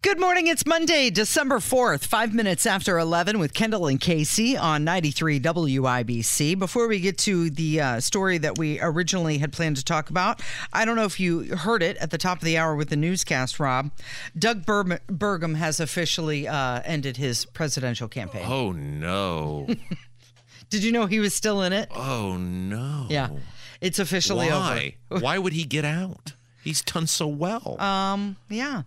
Good morning. It's Monday, December 4th, five minutes after 11 with Kendall and Casey on 93 WIBC. Before we get to the uh, story that we originally had planned to talk about, I don't know if you heard it at the top of the hour with the newscast, Rob. Doug Bur- Burgum has officially uh, ended his presidential campaign. Oh, no. Did you know he was still in it? Oh, no. Yeah. It's officially Why? over. Why would he get out? He's done so well. Um, yeah.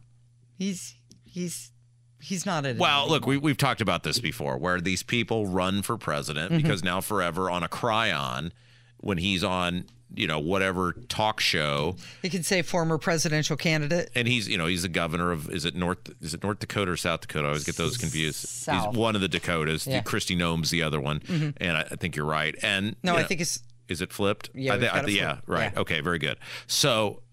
He's he's he's not in it. well, look, we, we've talked about this before where these people run for president Mm-hmm. because now forever on a chyron when he's on, you know, whatever talk show he can say former presidential candidate. and he's you know he's the governor of is it north is it north dakota or south dakota i always get those confused South. he's one of the dakotas Yeah. Mm-hmm. Kristi Noem's the other one and I, I think you're right and No, I know, think it's is it flipped Yeah, I we've thi- got I it thi- yeah flipped. right Yeah. okay very good so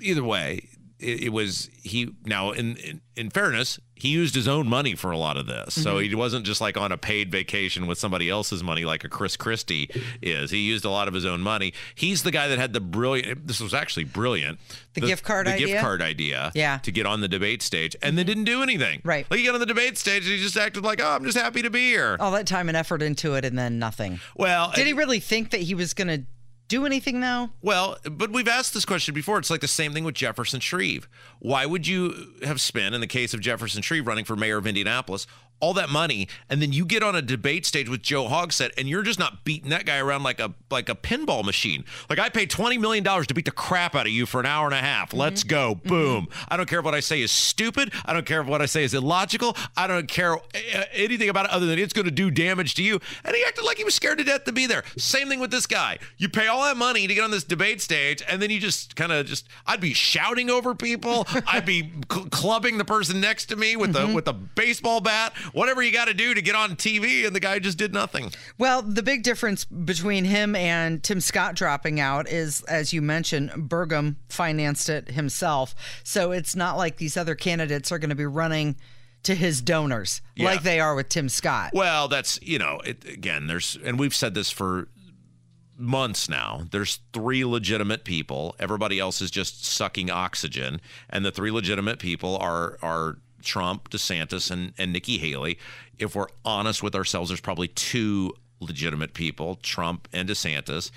either way it, it was he now in, in in fairness he used his own money for a lot of this so Mm-hmm. he wasn't just like on a paid vacation with somebody else's money like a chris christie is he used a lot of his own money he's the guy that had the brilliant this was actually brilliant The gift card the idea? gift card idea Yeah. Mm-hmm. to get on the debate stage and then didn't do anything Right. like he got on the debate stage and he just acted like oh i'm just happy to be here all that time and effort into it and then nothing. well Did he really think that he was going to do anything now? Well, but we've asked this question before. It's like the same thing with Jefferson Shreve. Why would you have spent, in the case of Jefferson Shreve running for mayor of Indianapolis, all that money, and then you get on a debate stage with Joe Hogsett, and you're just not beating that guy around like a like a pinball machine? Like I paid twenty million dollars to beat the crap out of you for an hour and a half. Mm-hmm. Let's go, mm-hmm. boom! I don't care if what I say is stupid. I don't care if what I say is illogical. I don't care uh, uh anything about it other than it's going to do damage to you. And he acted like he was scared to death to be there. Same thing with this guy. You pay all that money to get on this debate stage, and then you just kind of just I'd be shouting over people. I'd be cl- clubbing the person next to me with the mm-hmm. with a baseball bat. Whatever you got to do to get on TV, and the guy just did nothing. Well, the big difference between him and Tim Scott dropping out is, as you mentioned, Burgum financed it himself. So it's not like these other candidates are going to be running to his donors Yeah. like they are with Tim Scott. Well, that's you know, it, again, there's and we've said this for months now. There's three legitimate people. Everybody else is just sucking oxygen, and the three legitimate people are are Trump, DeSantis, and and Nikki Haley. If we're honest with ourselves, there's probably two legitimate people, Trump and DeSantis.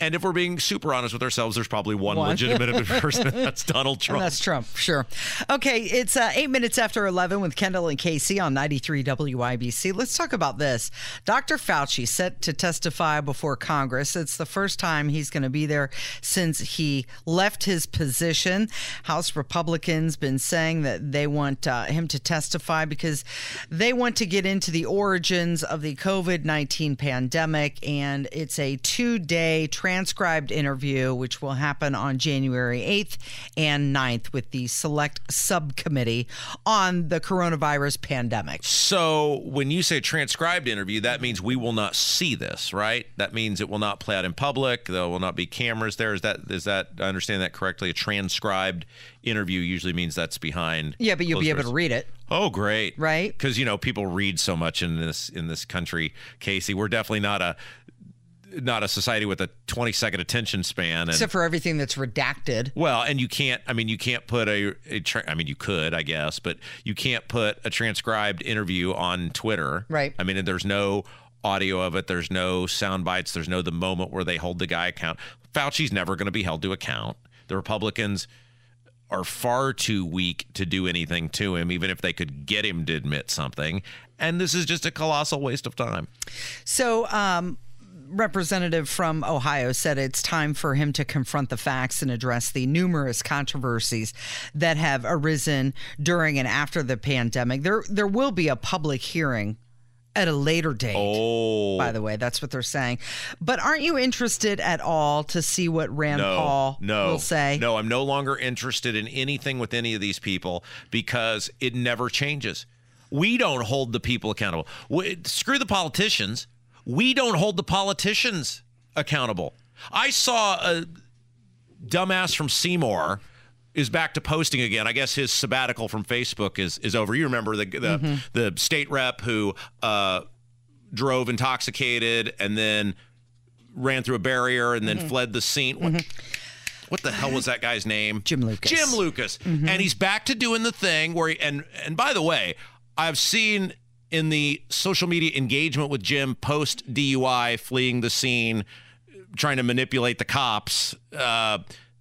And if we're being super honest with ourselves, there's probably one, One. legitimate person. That's Donald And Trump. that's Trump, sure. Okay, it's uh, eight minutes after 11 with Kendall and Casey on 93 WIBC. Let's talk about this. Dr. Fauci set to testify before Congress. It's the first time he's going to be there since he left his position. House Republicans been saying that they want uh, him to testify because they want to get into the origins of the COVID 19 pandemic. And it's a two day transcribed interview, which will happen on January 8th and 9th with the select subcommittee on the coronavirus pandemic. So when you say transcribed interview, that means we will not see this, right? That means it will not play out in public. There will not be cameras there. Is that is that I understand that correctly? A transcribed interview usually means that's behind. Yeah, but you'll be able to read it. Oh, great! Right. Because you know people read so much in this in this country, Casey. We're definitely not a not a society with a 20 second attention span. And, Except for everything that's redacted. well, and you can't. I mean, you can't put a. a tra- I mean, you could, I guess, but you can't put a transcribed interview on Twitter. Right. I mean, and there's no audio of it. There's no sound bites. There's no the moment where they hold the guy account. Fauci's never going to be held to account. The Republicans are far too weak to do anything to him, even if they could get him to admit something. And this is just a colossal waste of time. So, um, representative from Ohio said it's time for him to confront the facts and address the numerous controversies that have arisen during and after the pandemic. There, there will be a public hearing at a later date. Oh, By the way, that's what they're saying. But aren't you interested at all to see what Rand no, Paul no, will say? No, I'm no longer interested in anything with any of these people because it never changes. We don't hold the people accountable. We, screw the politicians. We don't hold the politicians accountable. I saw a dumbass from Seymour is back to posting again. I guess his sabbatical from Facebook is is over. You remember the the, Mm-hmm. the state rep who uh, drove intoxicated and then ran through a barrier and then Mm-hmm. fled the scene. What, what the hell was that guy's name? Jim Lucas. Mm-hmm. Jim Lucas. And he's back to doing the thing where he, and and by the way, I've seen in the social media engagement with Jim post DUI fleeing the scene trying to manipulate the cops. Uh,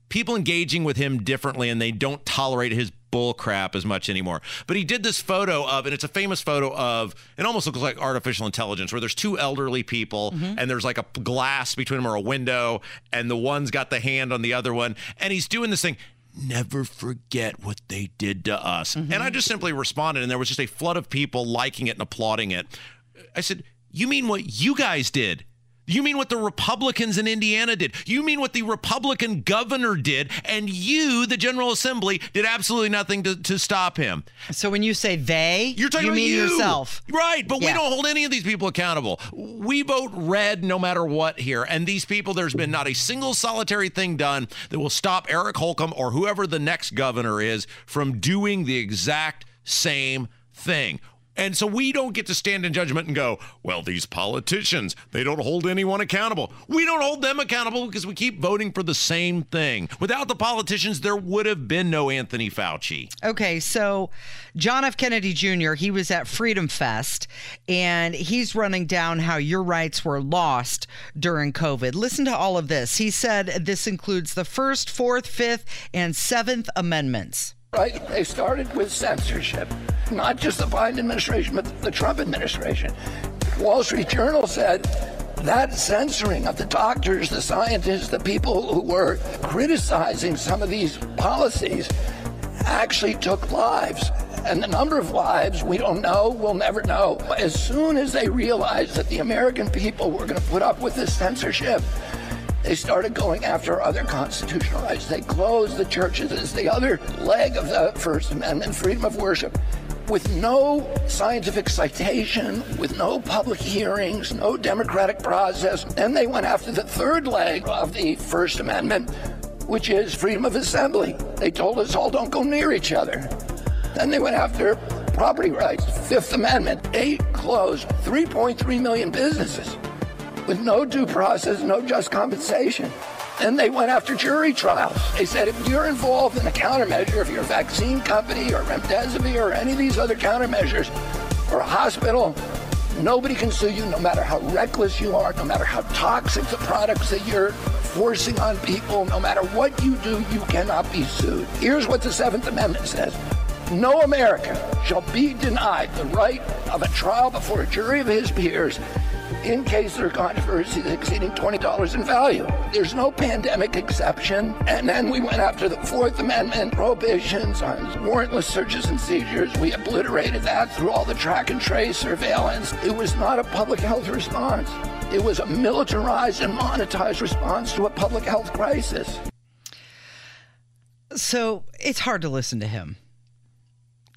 people engaging with him differently, and they don't tolerate his bull crap as much anymore. But he did this photo of, and it's a famous photo of, it almost looks like artificial intelligence, where there's two elderly people, and there's like a glass between them or a window, and the one's got the hand on the other one, and he's doing this thing. Never forget what they did to us. Mm-hmm. And I just simply responded, and there was just a flood of people liking it and applauding it. I said, You mean what you guys did? You mean what the Republicans in Indiana did? You mean what the Republican governor did? And you, the General Assembly, did absolutely nothing to, to stop him. So when you say they, You're talking you about mean you. yourself. Right, but we don't hold any of these people accountable. We vote red no matter what here. And these people, there's been not a single solitary thing done that will stop Eric Holcomb or whoever the next governor is from doing the exact same thing. And so we don't get to stand in judgment and go, well, these politicians, they don't hold anyone accountable. We don't hold them accountable because we keep voting for the same thing. Without the politicians, there would have been no Anthony Fauci. Okay, so John F. Kennedy Jr., he was at Freedom Fest and he's running down how your rights were lost during COVID. Listen to all of this. He said this includes the First, Fourth, Fifth, and Seventh Amendments. Right? They started with censorship, not just the Biden administration, but the Trump administration. Wall Street Journal said that censoring of the doctors, the scientists, the people who were criticizing some of these policies actually took lives. And the number of lives we don't know, we'll never know. As soon as they realized that the American people were going to put up with this censorship, they started going after other constitutional rights. They closed the churches as the other leg of the First Amendment, freedom of worship, with no scientific citation, with no public hearings, no democratic process. Then they went after the third leg of the First Amendment, which is freedom of assembly. They told us all don't go near each other. Then they went after property rights, Fifth Amendment. They closed 3.3 million businesses with no due process, no just compensation. And they went after jury trials. They said if you're involved in a countermeasure, if you're a vaccine company or remdesivir or any of these other countermeasures, or a hospital, nobody can sue you no matter how reckless you are, no matter how toxic the products that you're forcing on people, no matter what you do, you cannot be sued. Here's what the Seventh Amendment says. No American shall be denied the right of a trial before a jury of his peers in case there are controversies exceeding $20 in value. There's no pandemic exception. And then we went after the Fourth Amendment prohibitions on warrantless searches and seizures. We obliterated that through all the track and trace surveillance. It was not a public health response. It was a militarized and monetized response to a public health crisis. So it's hard to listen to him.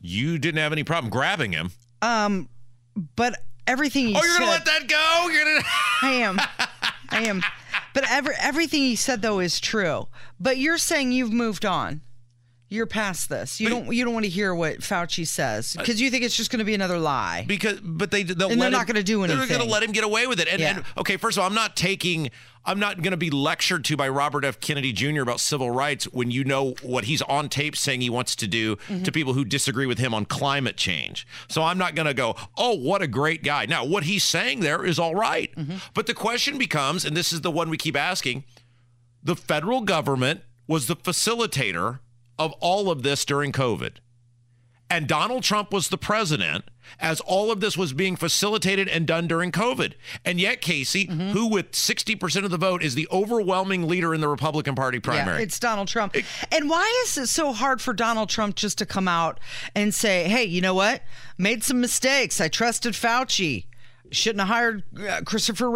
You didn't have any problem grabbing him. Um, but everything he Oh, you're said, gonna let that go? You're gonna. I am, I am. But every, everything he said though is true. But you're saying you've moved on. You're past this. You don't. You don't want to hear what Fauci says because you think it's just going to be another lie. because but they they'll And they're him- not gonna do anything. They're going to let him get away with it. And, Yeah. and okay, first of all, I'm not taking. I'm not going to be lectured to by Robert F. Kennedy Jr. about civil rights when you know what he's on tape saying he wants to do Mm-hmm. to people who disagree with him on climate change. So I'm not going to go, oh, what a great guy. Now, what he's saying there is all right. Mm-hmm. But the question becomes, and this is the one we keep asking the federal government was the facilitator of all of this during COVID. And Donald Trump was the president as all of this was being facilitated and done during COVID. And yet, Casey, Mm-hmm. who with 60% of the vote is the overwhelming leader in the Republican Party primary. Yeah, it's Donald Trump. and why is it so hard for Donald Trump just to come out and say, "Hey, you know what? Made some mistakes. I trusted Fauci." Shouldn't have hired uh, Christopher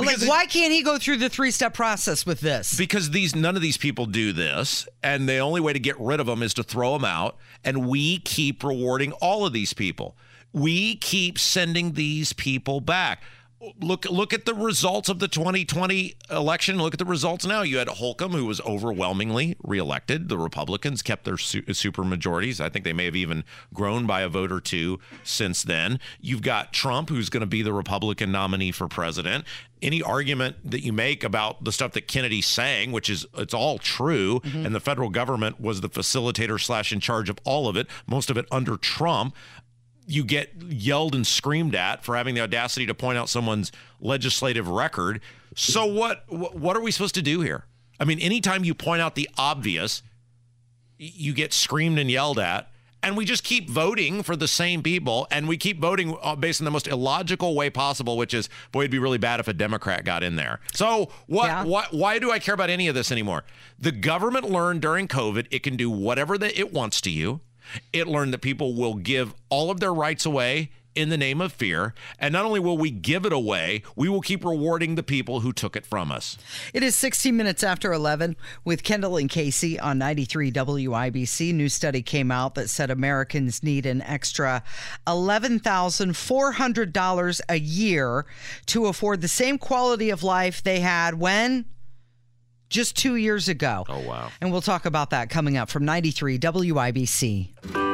Wray. Like, it- why can't he go through the three step process with this? because these none of these people do this and the only way to get rid of them is to throw them out and we keep rewarding all of these people. We keep sending these people back. Look look at the results of the 2020 election. Look at the results now. You had Holcomb who was overwhelmingly reelected. The Republicans kept their su- super majorities. I think they may have even grown by a vote or two since then. You've got Trump who's going to be the Republican nominee for president any argument that you make about the stuff that Kennedy sang, which is it's all true, mm-hmm. and the federal government was the facilitator slash in charge of all of it, most of it under Trump. You get yelled and screamed at for having the audacity to point out someone's legislative record. So what? What are we supposed to do here? I mean, anytime you point out the obvious, you get screamed and yelled at. And we just keep voting for the same people, and we keep voting uh, based on the most illogical way possible, which is, boy, it'd be really bad if a Democrat got in there. So, what? Yeah. Why, why do I care about any of this anymore? The government learned during COVID it can do whatever that it wants to you. It learned that people will give all of their rights away in the name of fear, and not only will we give it away, we will keep rewarding the people who took it from us. It is 16 minutes after 11 with Kendall and Casey on 93 WIBC. New study came out that said Americans need an extra $11,400 a year to afford the same quality of life they had when just 2 years ago. Oh, wow. And we'll talk about that coming up from 93 WIBC.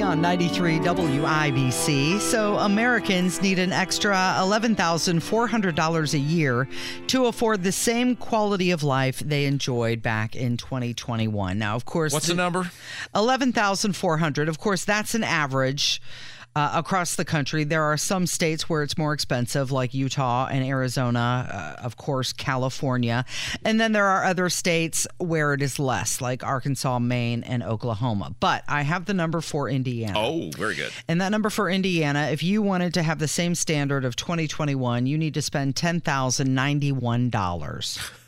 On 93 WIBC. So, Americans need an extra $11,400 a year to afford the same quality of life they enjoyed back in 2021. Now, of course, What's the number? 11,400. Of course, that's an average. Uh, across the country, there are some states where it's more expensive, like Utah and Arizona, uh, of course, California. And then there are other states where it is less, like Arkansas, Maine, and Oklahoma. But I have the number for Indiana. Oh, very good. And that number for Indiana, if you wanted to have the same standard of 2021, you need to spend $10,091.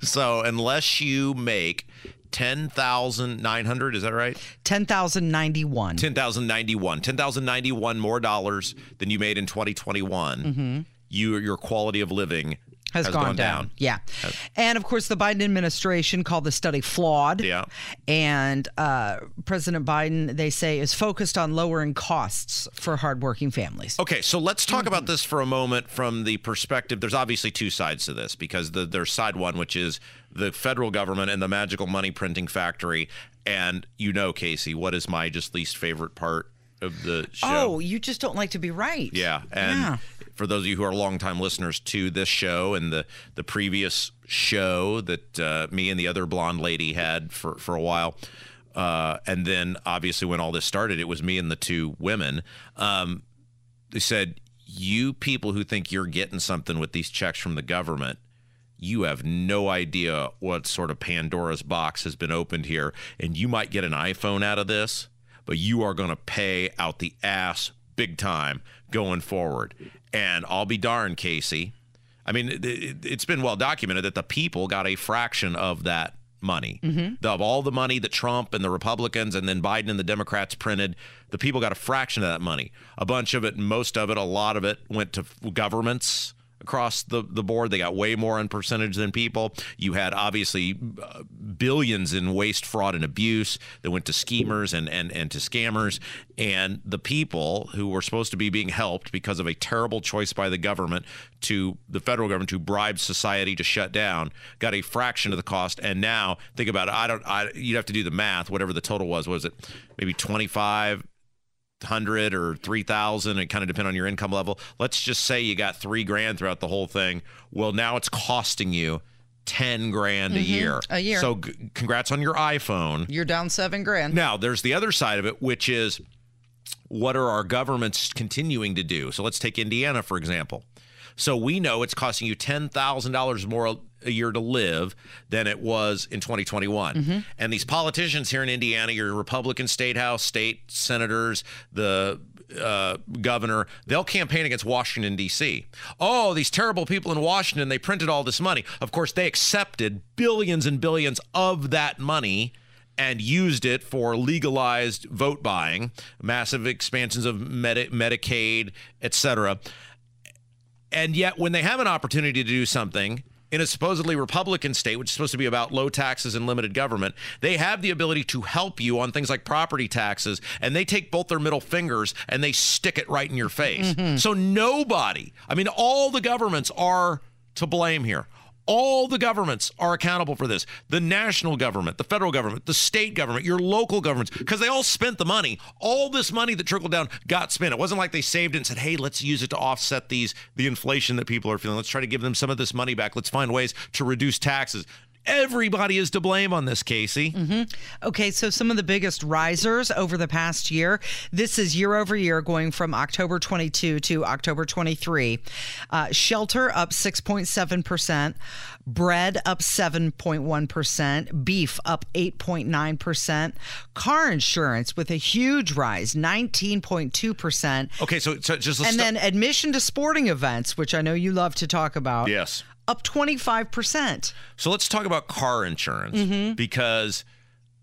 So unless you make ten thousand nine hundred, is that right? 10,091. Ten thousand ninety one. Ten thousand ninety one more dollars than you made in twenty twenty one. Mm-hmm. You your quality of living has, gone, down. Yeah. And of course, the Biden administration called the study flawed. Yeah. And uh, President Biden, they say, is focused on lowering costs for hardworking families. Okay, so let's talk about this for a moment from the perspective. There's obviously two sides to this because the, there's side one, which is the federal government and the magical money printing factory. And you know, Casey, what is my just least favorite part of the show? Oh, you just don't like to be right. Yeah, and Yeah. for those of you who are longtime listeners to this show and the the previous show that uh, me and the other blonde lady had for for a while, uh, and then obviously when all this started, it was me and the two women. Um, they said, "You people who think you're getting something with these checks from the government." You have no idea what sort of Pandora's box has been opened here, and you might get an iPhone out of this, but you are going to pay out the ass big time going forward. And I'll be darned, Casey. I mean, it, it, it's been well documented that the people got a fraction of that money. The- of all the money that Trump and the Republicans and then Biden and the Democrats printed, the people got a fraction of that money. A bunch of it, most of it, a lot of it went to governments across the, the board. They got way more in percentage than people. You had obviously uh, billions in waste, fraud, and abuse that went to schemers and, and, and to scammers. And the people who were supposed to be being helped because of a terrible choice by the government to the federal government to bribe society to shut down got a fraction of the cost. And now think about it. I don't, I, you'd have to do the math, whatever the total was. Was it maybe 25? Hundred or three thousand. It kind of depend on your income level. Let's just say you got three grand throughout the whole thing. Well, now it's costing you 10 grand a year. Mm-hmm. a year. So g- congrats on your iPhone. You're down seven grand. Now, there's the other side of it, which is what are our governments continuing to do? So let's take Indiana, for example. So we know it's costing you $10,000 more a year to live than it was in 2021. And these politicians here in Indiana, your Republican state house, state senators, the uh, governor, they'll campaign against Washington, D.C. Oh, these terrible people in Washington, they printed all this money. Of course, they accepted billions and billions of that money and used it for legalized vote buying, massive expansions of Medi- Medicaid, et cetera. And yet, when they have an opportunity to do something in a supposedly Republican state, which is supposed to be about low taxes and limited government, they have the ability to help you on things like property taxes. And they take both their middle fingers and they stick it right in your face. Mm-hmm. So, nobody, I mean, all the governments are to blame here. All the governments are accountable for this. The national government, the federal government, the state government, your local governments, because they all spent the money. All this money that trickled down got spent. It wasn't like they saved it and said, "Hey, let's use it to offset these the inflation that people are feeling. Let's try to give them some of this money back. Let's find ways to reduce taxes." Everybody is to blame on this, Casey. Okay, so some of the biggest risers over the past year. This is year over year, going from October 22 to October 23. Uh, shelter up 6.7%, bread up 7.1%, beef up 8.9%, car insurance with a huge rise, 19.2%. Okay, so, so just And stop- then admission to sporting events, which I know you love to talk about, yes. Up 25%. So let's talk about car insurance mm-hmm. because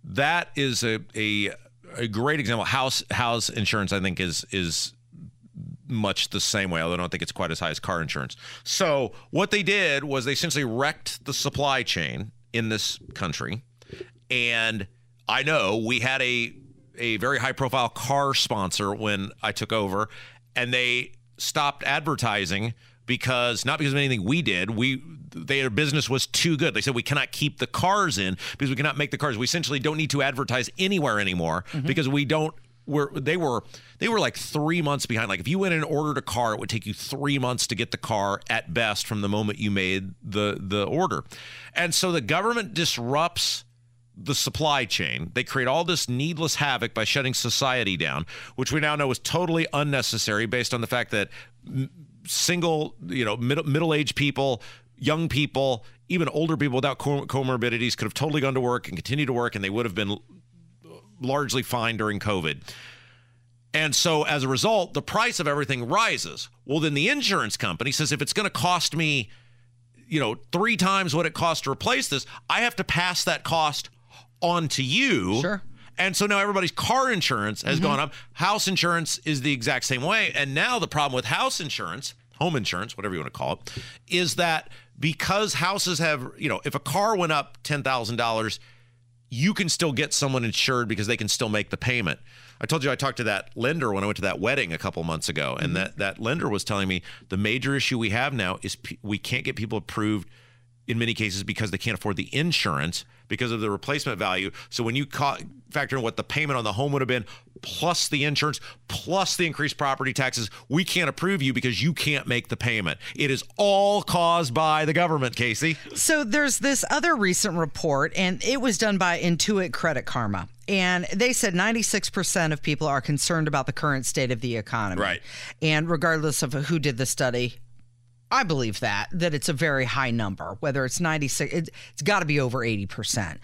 that is a, a a great example. House house insurance, I think, is is much the same way, although I don't think it's quite as high as car insurance. So what they did was they essentially wrecked the supply chain in this country. And I know we had a a very high profile car sponsor when I took over, and they stopped advertising because not because of anything we did. We their business was too good. They said we cannot keep the cars in because we cannot make the cars. We essentially don't need to advertise anywhere anymore mm-hmm. because we don't we're they were they were like three months behind. Like if you went and ordered a car, it would take you three months to get the car at best from the moment you made the the order. And so the government disrupts the supply chain. They create all this needless havoc by shutting society down, which we now know is totally unnecessary based on the fact that single, you know, middle middle-aged people, young people, even older people without comorbidities could have totally gone to work and continued to work and they would have been largely fine during COVID. And so as a result, the price of everything rises. Well, then the insurance company says if it's going to cost me, you know, three times what it costs to replace this, I have to pass that cost on to you. Sure. And so now everybody's car insurance has gone up. House insurance is the exact same way. And now the problem with house insurance, home insurance, whatever you want to call it, is that because houses have, you know, if a car went up $10,000, you can still get someone insured because they can still make the payment. I told you I talked to that lender when I went to that wedding a couple months ago, and mm-hmm. that that lender was telling me the major issue we have now is p- we can't get people approved in many cases because they can't afford the insurance because of the replacement value. So when you ca- factor in what the payment on the home would have been plus the insurance plus the increased property taxes, we can't approve you because you can't make the payment. It is all caused by the government, Casey. So there's this other recent report, and it was done by Intuit Credit Karma. And they said 96% of people are concerned about the current state of the economy. Right. And regardless of who did the study, I believe that, that it's a very high number, whether it's 96, it, it's got to be over 80%.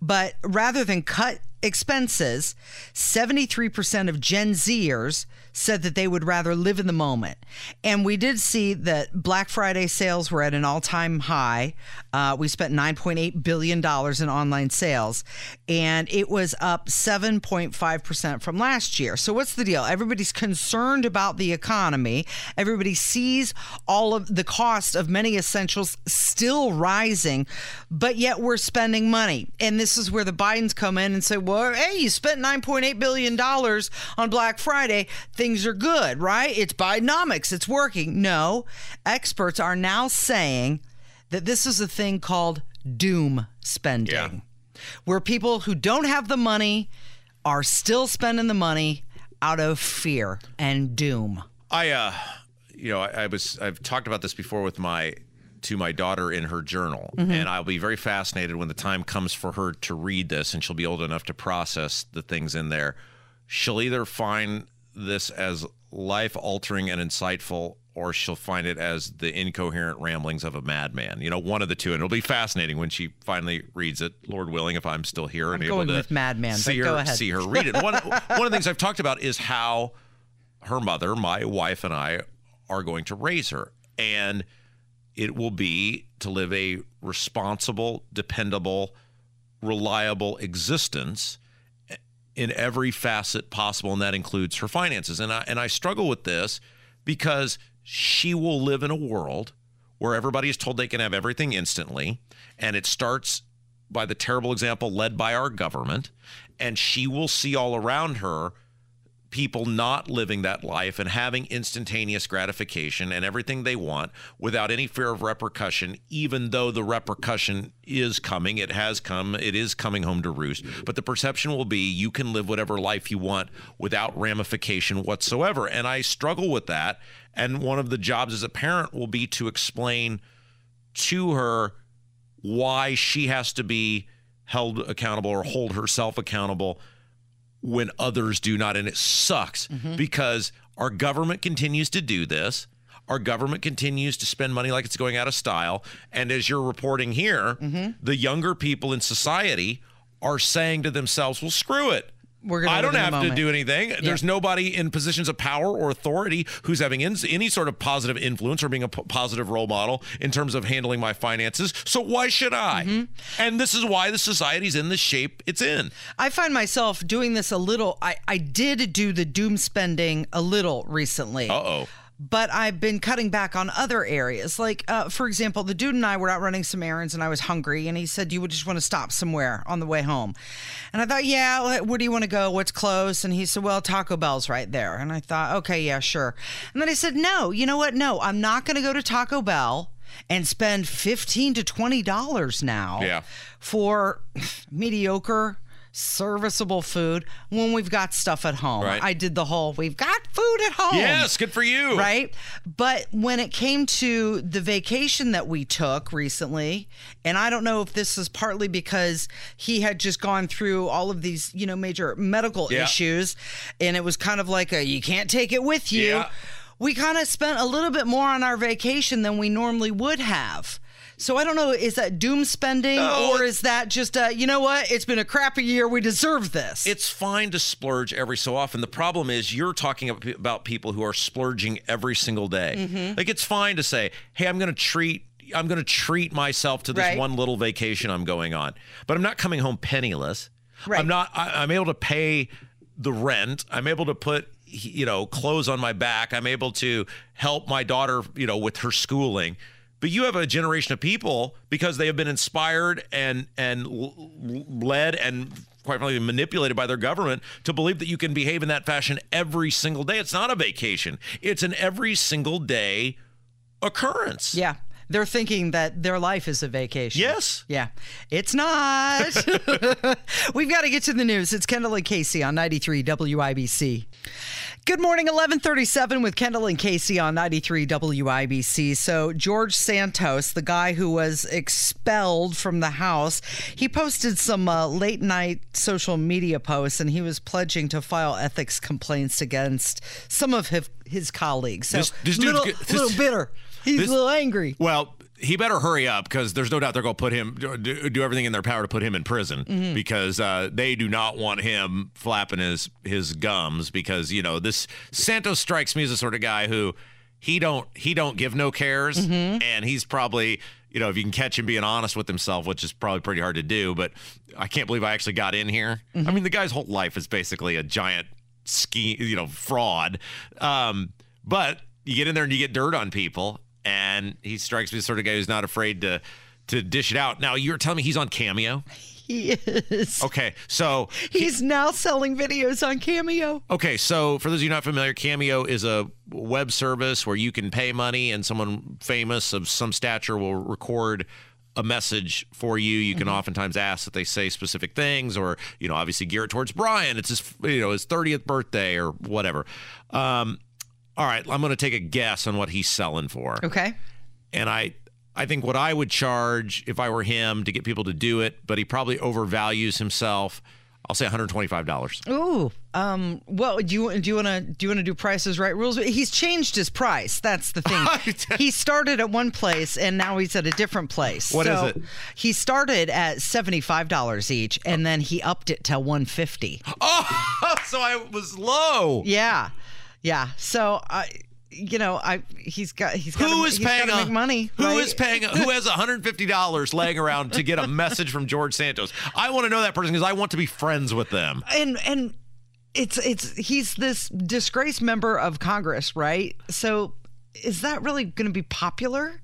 But rather than cut expenses, 73% of Gen Zers said that they would rather live in the moment. And we did see that Black Friday sales were at an all time high. Uh, we spent $9.8 billion in online sales, and it was up 7.5% from last year. So, what's the deal? Everybody's concerned about the economy. Everybody sees all of the cost of many essentials still rising, but yet we're spending money. And this is where the Bidens come in and say, well, hey, you spent $9.8 billion on Black Friday. Things are good, right? It's Bidenomics. It's working. No, experts are now saying that this is a thing called doom spending, Yeah. where people who don't have the money are still spending the money out of fear and doom. I, uh, you know, I, I was, I've talked about this before with my to my daughter in her journal. Mm-hmm. And I'll be very fascinated when the time comes for her to read this and she'll be old enough to process the things in there. She'll either find this as life altering and insightful or she'll find it as the incoherent ramblings of a madman. You know, one of the two. And it'll be fascinating when she finally reads it, Lord willing, if I'm still here and able going to with madman, see her go ahead. see her read it. One one of the things I've talked about is how her mother, my wife, and I are going to raise her. And it will be to live a responsible, dependable, reliable existence in every facet possible, and that includes her finances. And I and I struggle with this because she will live in a world where everybody is told they can have everything instantly, and it starts by the terrible example led by our government, and she will see all around her people not living that life and having instantaneous gratification and everything they want without any fear of repercussion, even though the repercussion is coming. It has come, it is coming home to roost. But the perception will be you can live whatever life you want without ramification whatsoever. And I struggle with that. And one of the jobs as a parent will be to explain to her why she has to be held accountable or hold herself accountable when others do not. And it sucks mm-hmm. because our government continues to do this. Our government continues to spend money like it's going out of style. And as you're reporting here, mm-hmm. the younger people in society are saying to themselves, well, screw it. We're gonna I don't have to do anything. There's nobody in positions of power or authority who's having in, any sort of positive influence or being a p- positive role model in terms of handling my finances. So why should I? Mm-hmm. And this is why the society's in the shape it's in. I find myself doing this a little. I, I did do the doom spending a little recently. Uh oh. But I've been cutting back on other areas. Like, uh, for example, the dude and I were out running some errands and I was hungry, and he said, You would just want to stop somewhere on the way home. And I thought, Yeah, where do you want to go? What's close? And he said, Well, Taco Bell's right there. And I thought, Okay, yeah, sure. And then I said, No, you know what? No, I'm not going to go to Taco Bell and spend 15 to $20 now Yeah. for mediocre. Serviceable food when we've got stuff at home. Right. I did the whole we've got food at home Yes, good for you. right? But when it came to the vacation that we took recently, and I don't know if this is partly because he had just gone through all of these, you know, major medical Yeah. issues, and it was kind of like a you can't take it with you. Yeah. We kind of spent a little bit more on our vacation than we normally would have. So I don't know, is that doom spending No, or is that just uh, you know what? It's been a crappy year. We deserve this. It's fine to splurge every so often. The problem is you're talking about people who are splurging every single day. Mm-hmm. Like it's fine to say, "Hey, I'm going to treat I'm going to treat myself to this Right. one little vacation I'm going on." But I'm not coming home penniless. Right. I'm not I, I'm able to pay the rent. I'm able to put you know clothes on my back. I'm able to help my daughter, you know, with her schooling. But you have a generation of people because they have been inspired and and led and quite frankly manipulated by their government to believe that you can behave in that fashion every single day. It's not a vacation. It's an every single day occurrence. Yeah. They're thinking that their life is a vacation. Yes. Yeah. It's not. We've got to get to the news. It's Kendall and Casey on 93 WIBC. Good morning, 1137 with Kendall and Casey on 93 WIBC. So, George Santos, the guy who was expelled from the House, he posted some uh, late night social media posts and he was pledging to file ethics complaints against some of his, his colleagues. So, This- this dude's little, good- this- little bitter. He's this- a little angry. Well, he better hurry up because there's no doubt they're going to put him do, do everything in their power to put him in prison Mm-hmm. because uh, they do not want him flapping his his gums because you know this Santos strikes me as the sort of guy who he don't he don't give no cares Mm-hmm. and he's probably you know if you can catch him being honest with himself which is probably pretty hard to do but I can't believe I actually got in here. Mm-hmm. I mean the guy's whole life is basically a giant scheme you know fraud um, but you get in there and you get dirt on people and he strikes me as the sort of guy who's not afraid to to dish it out. Now you're telling me he's on cameo? He is. okay so He's now selling videos on Cameo. okay so for those of you not familiar cameo is a web service where you can pay money and someone famous of some stature will record a message for you. You can oftentimes ask that they say specific things or you know obviously gear it towards brian. It's his you know his 30th birthday or whatever. Um all right i'm going to take a guess on what he's selling for Okay. and I I think what I would charge if I were him to get people to do it, but he probably overvalues himself. I'll say $125. Ooh. Um. Well, do you do you want to do you want to do prices right rules? He's changed his price. That's the thing. he started at one place and now he's at a different place. What is so it? He started at seventy five dollars each, and then he upped it to one fifty. Oh, so I was low. Yeah, yeah. So I. You know, I he's got he's got Who to, is paying a, make money? Who right? is paying? Who has $150 laying around to get a message from George Santos? I want to know that person because I want to be friends with them. and and it's it's he's this disgraced member of Congress, right? So is that really going to be popular?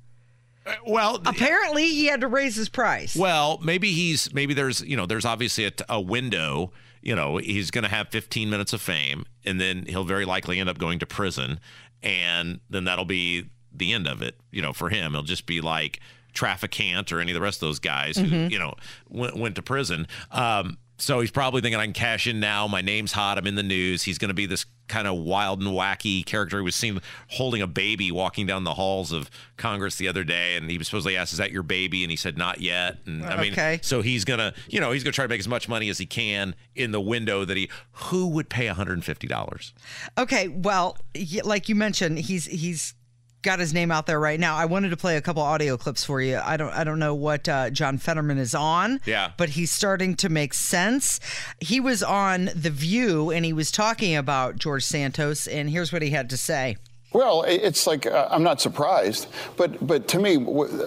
Uh, well, Apparently, he had to raise his price. Well, maybe he's maybe there's you know there's obviously a, a window. You know, he's going to have 15 minutes of fame, and then he'll very likely end up going to prison, and then that'll be the end of it. You know, for him, He'll just be like Traficant or any of the rest of those guys who you know went, went to prison. Um, so he's probably thinking I can cash in now. My name's hot. I'm in the news. He's going to be this kind of wild and wacky character. He was seen holding a baby walking down the halls of Congress the other day, and he was supposedly asked, "Is that your baby?" And he said, "Not yet." And I mean, Okay. so he's gonna, you know, he's gonna try to make as much money as he can in the window that he. Who would pay 150 dollars? Okay, well, like you mentioned, he's he's got his name out there right now. I wanted to play a couple audio clips for you. I don't I don't know what uh, John Fetterman is on. Yeah. but he's starting to make sense. He was on The View and he was talking about George Santos, and here's what he had to say. Well, it's like uh, I'm not surprised, but but to me,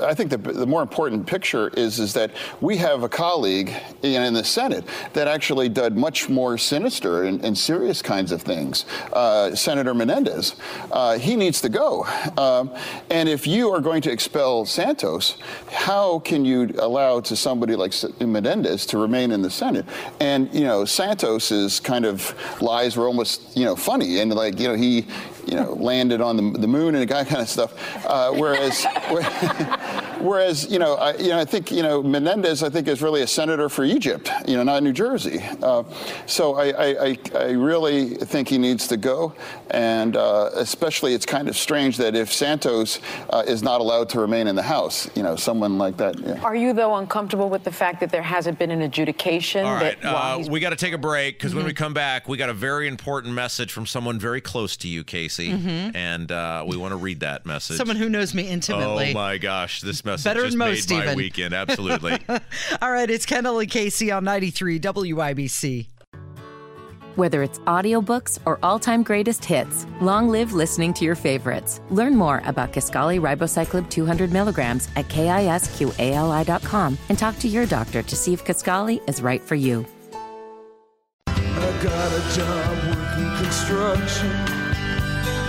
I think the, the more important picture is is that we have a colleague in, in the Senate that actually did much more sinister and, and serious kinds of things. Uh, Senator Menendez, uh, he needs to go. Um, and if you are going to expel Santos, how can you allow to somebody like Menendez to remain in the Senate? And you know, Santos's kind of lies were almost you know funny and like you know he you know, landed on the, the moon and that kind of stuff. Uh, whereas, whereas, you know, I, you know, I think, you know, Menendez, I think, is really a senator for Egypt, you know, not New Jersey. Uh, so I, I, I, I really think he needs to go. And uh, especially, it's kind of strange that if Santos uh, is not allowed to remain in the House, you know, someone like that. Yeah. Are you, though, uncomfortable with the fact that there hasn't been an adjudication? All right, that uh, we got to take a break because when we come back, we got a very important message from someone very close to you, Casey, and uh, we want to read that message. Someone who knows me intimately. Oh my gosh, this message Better just than most, made my even. weekend. Absolutely. All right, it's Kendall and Casey on 93 WIBC. Whether it's audiobooks or all-time greatest hits, long live listening to your favorites. Learn more about Kisqali Ribociclib 200 milligrams at kisqali.com and talk to your doctor to see if Kisqali is right for you. I got a job working construction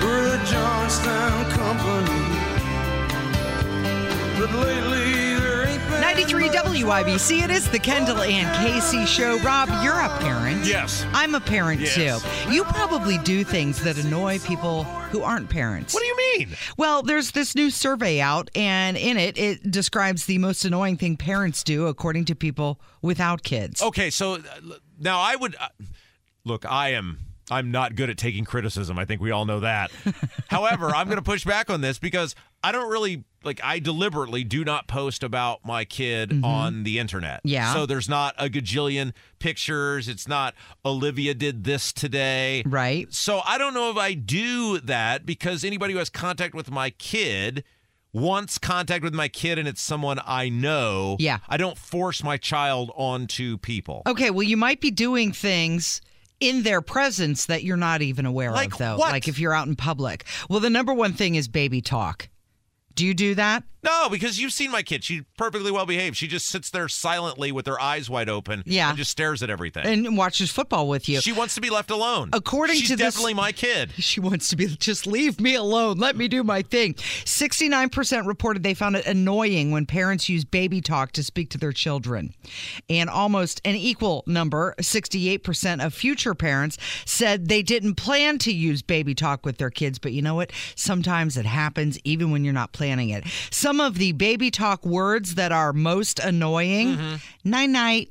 for the Johnstown Company. 93 WIBC. It is the Kendall and Casey show. Rob, you're a parent. Yes. I'm a parent Yes. too. You probably do things that annoy people who aren't parents. what do you mean? Well, there's this new survey out, and in it, it describes the most annoying thing parents do, according to people without kids. Okay, so uh, now I would uh, look. I am. I'm not good at taking criticism. I think we all know that. However, I'm going to push back on this because I don't really like. I deliberately do not post about my kid mm-hmm. on the internet. Yeah. So there's not a gajillion pictures. It's not Olivia did this today. Right. So I don't know if I do that because anybody who has contact with my kid wants contact with my kid and it's someone I know. Yeah. I don't force my child onto people. Okay, well, you might be doing things in their presence that you're not even aware Like of, though. what? Like if you're out in public. Well, the number one thing is baby talk. Do you do that? No, because you've seen my kid. She's perfectly well behaved. She just sits there silently with her eyes wide open. Yeah. And just stares at everything. And watches football with you. she wants to be left alone. According She's to this- definitely my kid. She wants to be just leave me alone. Let me do my thing. 69% reported they found it annoying when parents use baby talk to speak to their children. And almost an equal number, 68% of future parents said they didn't plan to use baby talk with their kids, but you know what? Sometimes it happens even when you're not planning it. Some of the baby talk words that are most annoying, night night,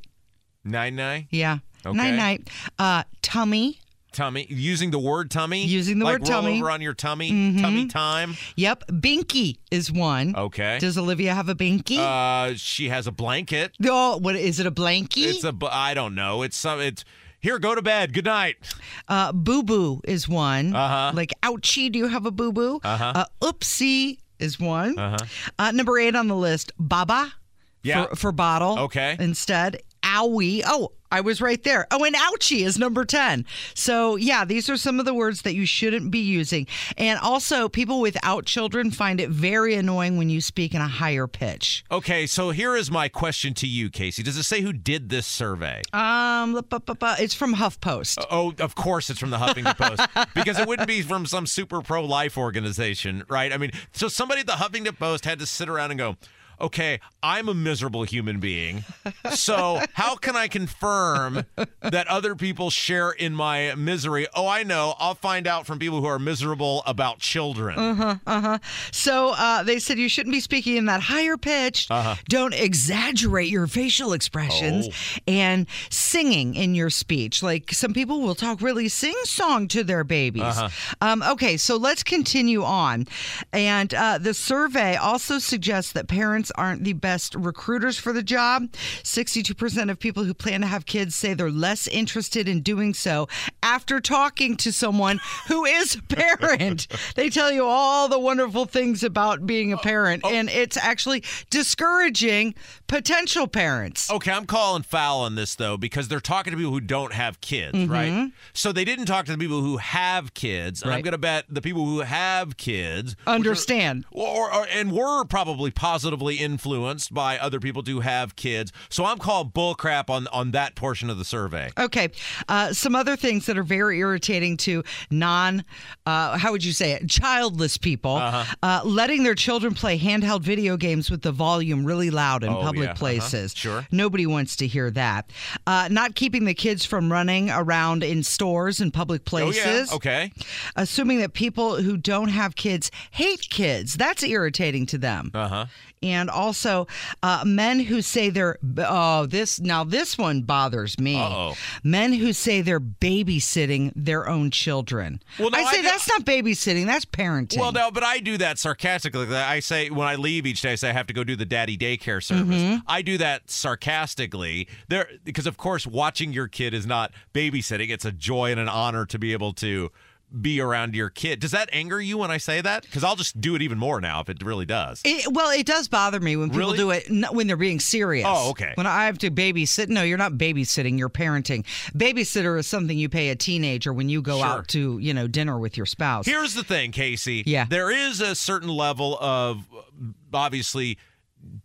Nine nine. yeah. Okay. Night night. Uh, tummy. Tummy. Using the word tummy. Using the like word roll tummy. Mm-hmm. over on your tummy. Tummy time. Yep. Binky is one. Okay. Does Olivia have a binky? Uh, she has a blanket. oh, what is it? A blankie? It's a. bu- I don't know. It's some. It's here. Go to bed. Good night. Uh, boo boo is one. Uh-huh. Like, ouchie, do you have a boo boo? Uh-huh. Uh, oopsie is one. Uh-huh. Uh, number eight on the list, baba Yeah. for, for bottle. Okay. Instead, owie. Oh, I was right there. Oh, and ouchie is number 10. So, yeah, these are some of the words that you shouldn't be using. And also, people without children find it very annoying when you speak in a higher pitch. Okay. So here is my question to you, Casey. Does it say who did this survey? Um, it's from HuffPost. Oh, of course it's from the Huffington Post because it wouldn't be from some super pro life organization, right? I mean, so somebody at the Huffington Post had to sit around and go, okay, I'm a miserable human being. So how can I confirm that other people share in my misery? Oh, I know. I'll find out from people who are miserable about children. Uh So uh, they said you shouldn't be speaking in that higher pitch. Uh-huh. Don't exaggerate your facial expressions Oh. and singing in your speech. Like some people will talk really sing song to their babies. Uh-huh. Um, okay, so let's continue on. And uh, the survey also suggests that parents aren't the best recruiters for the job. 62% of people who plan to have kids say they're less interested in doing so after talking to someone who is a parent. they tell you all the wonderful things about being a parent, and it's actually discouraging potential parents. Okay, I'm calling foul on this though because they're talking to people who don't have kids, right? So they didn't talk to the people who have kids, and I'm Mm-hmm. Going to bet the people who have kids which are- Understand. or, or and were probably positively influenced by other people to have kids. So I'm calling bullcrap on on that portion of the survey. Okay. Uh, some other things that are very irritating to non, uh, how would you say it, childless people, Uh-huh. uh, letting their children play handheld video games with the volume really loud in Oh, public yeah. Uh-huh. places. Sure. Nobody wants to hear that. Uh, not keeping the kids from running around in stores and public Oh places. yeah, okay. Assuming that people who don't have kids hate kids. That's irritating to them Uh huh. And also uh, men who say they're oh this now this one bothers me Uh-oh. men who say they're babysitting their own children Well, no, i say I- that's not babysitting that's parenting Well, no, but I do that sarcastically. I say when I leave each day, I say I have to go do the daddy daycare service. Mm-hmm. I do that sarcastically, there because of course watching your kid is not babysitting. It's a joy and an honor to be able to be around your kid. Does that anger you when I say that? Because I'll just do it even more now if it really does. It, well, it does bother me when people Really? do it when they're being serious. Oh, okay. When I have to babysit, no, you're not babysitting, you're parenting. Babysitter is something you pay a teenager when you go Sure. out to, you know, dinner with your spouse. Here's the thing, Casey. Yeah. There is a certain level of obviously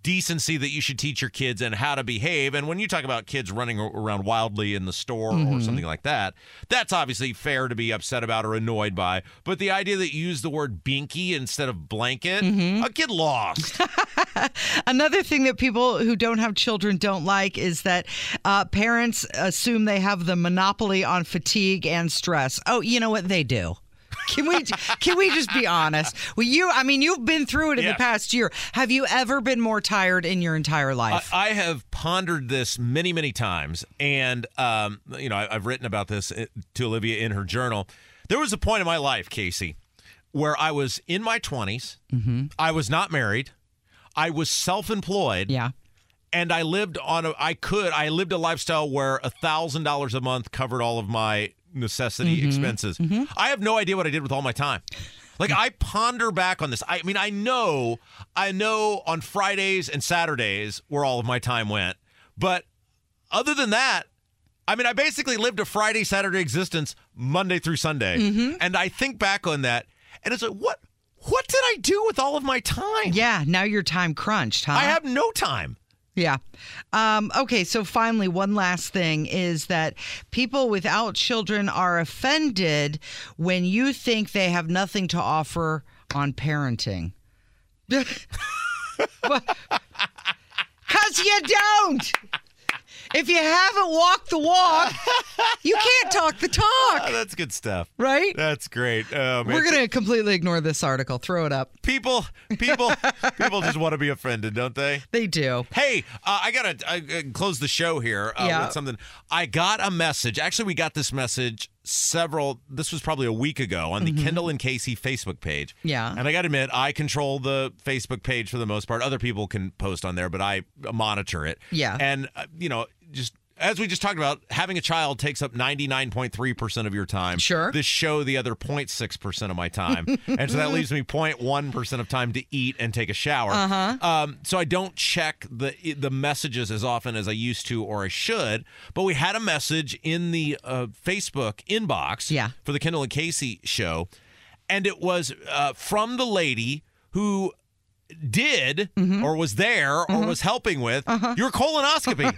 decency that you should teach your kids and how to behave. And when you talk about kids running around wildly in the store or something like that, that's obviously fair to be upset about or annoyed by. But the idea that you use the word binky instead of blanket, a kid lost. Another thing that people who don't have children don't like is that uh, parents assume they have the monopoly on fatigue and stress. Oh, you know what they do. Can we can we just be honest? Well, you, I mean, you've been through it in Yeah. the past year. Have you ever been more tired in your entire life? I, I have pondered this many, many times, and um, you know, I, I've written about this uh, to Olivia in her journal. There was a point in my life, Casey, where I was in my 20s. I was not married. I was self-employed. yeah. and I lived on a I could I lived a lifestyle where a thousand dollars a month covered all of my necessity Mm-hmm. expenses. I have no idea what I did with all my time. Like I ponder back on this. I mean, I know, I know on Fridays and Saturdays where all of my time went, but other than that, I mean, I basically lived a Friday Saturday existence Monday through Sunday, Mm-hmm. and I think back on that, and it's like, what, what did I do with all of my time? Yeah. Now you're time crunched, huh? I have no time. Yeah. Um, okay. So finally, one last thing is that people without children are offended when you think they have nothing to offer on parenting. Because you don't. If you haven't walked the walk, You can't talk the Oh, talk, that's good stuff. right? That's great. Oh. We're going to completely ignore this article. Throw it up. people, people, people just want to be offended, don't they? They do. Hey, uh, I gotta uh, close the show here uh, Yeah. with something. I got a message. Actually, we got this message several. This was probably a week ago on the Kendall and Casey Facebook page. Mm-hmm. Yeah. and I got to admit, I control the Facebook page for the most part. Other people can post on there, but I monitor it. Yeah. and uh, you know, just. As we just talked about, having a child takes up 99.3% of your time. Sure. This show, the other 0.6% of my time. and so that leaves me 0.1% of time to eat and take a shower. Uh-huh. Um, so I don't check the the messages as often as I used to or I should. But we had a message in the uh, Facebook inbox Yeah. for the Kendall and Casey show. And it was uh, from the lady who did Mm-hmm. or was there or was helping with Uh-huh. your colonoscopy.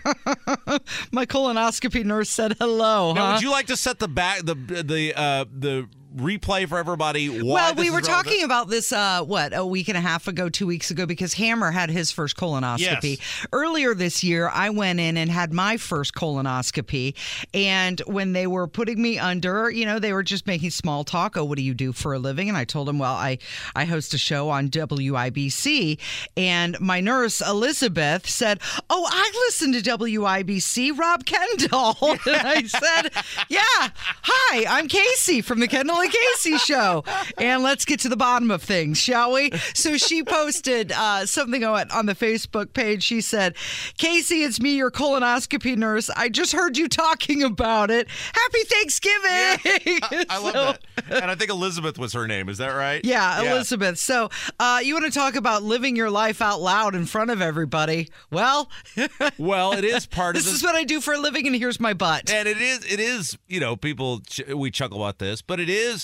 My colonoscopy nurse said hello. Now, huh? would you like to set the back the the uh, the replay for everybody? Well, we were talking about this, uh, what, a week and a half ago, two weeks ago, because Hammer had his first colonoscopy. Yes. Earlier this year, I went in and had my first colonoscopy. And when they were putting me under, you know, they were just making small talk. Oh, what do you do for a living? And I told them, well, I, I host a show on WIBC. And my nurse, Elizabeth, said, Oh, I listen to WIBC, Rob Kendall. and I said, Yeah, hi, I'm Casey from the Kendall and Casey show. And let's get to the bottom of things, shall we? So she posted uh, something on, on the Facebook page. She said, Casey, it's me, your colonoscopy nurse. I just heard you talking about it. Happy Thanksgiving. I love So- that. And I think Elizabeth was her name. Is that right? Yeah, Elizabeth. So, uh, you want to talk about living your life out loud in front of everybody? Well, Well, it is part this of this is what I do for a living, and here's my butt. and it is, it is, you know, people, ch- we chuckle about this, but it is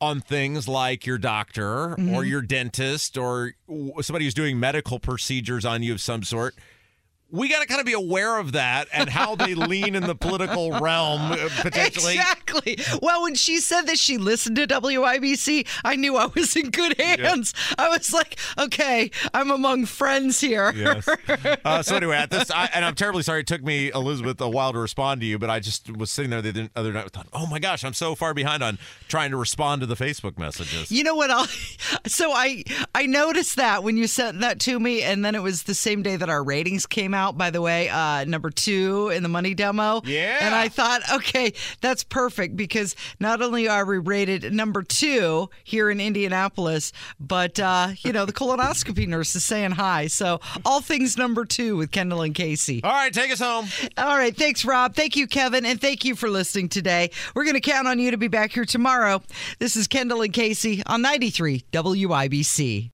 on things like your doctor Mm-hmm. or your dentist or somebody who's doing medical procedures on you of some sort. We got to kind of be aware of that and how they lean in the political realm uh, potentially. Exactly. Well, when she said that she listened to WIBC, I knew I was in good hands. I was like, okay, I'm among friends here. Yes. Uh, so anyway, at this, I, and I'm terribly sorry. It took me Elizabeth a while to respond to you, but I just was sitting there the other night, thought, oh my gosh, I'm so far behind on trying to respond to the Facebook messages. You know what? I'll, so I I noticed that when you sent that to me, and then it was the same day that our ratings came out. By the way, uh, number two in the money demo. Yeah. And I thought, okay, that's perfect because not only are we rated number two here in Indianapolis, but uh, you know the colonoscopy nurse is saying hi. So all things number two with Kendall and Casey. All right, take us home. All right. Thanks, Rob. Thank you, Kevin. And thank you for listening today. We're going to count on you to be back here tomorrow. This is Kendall and Casey on 93 WIBC.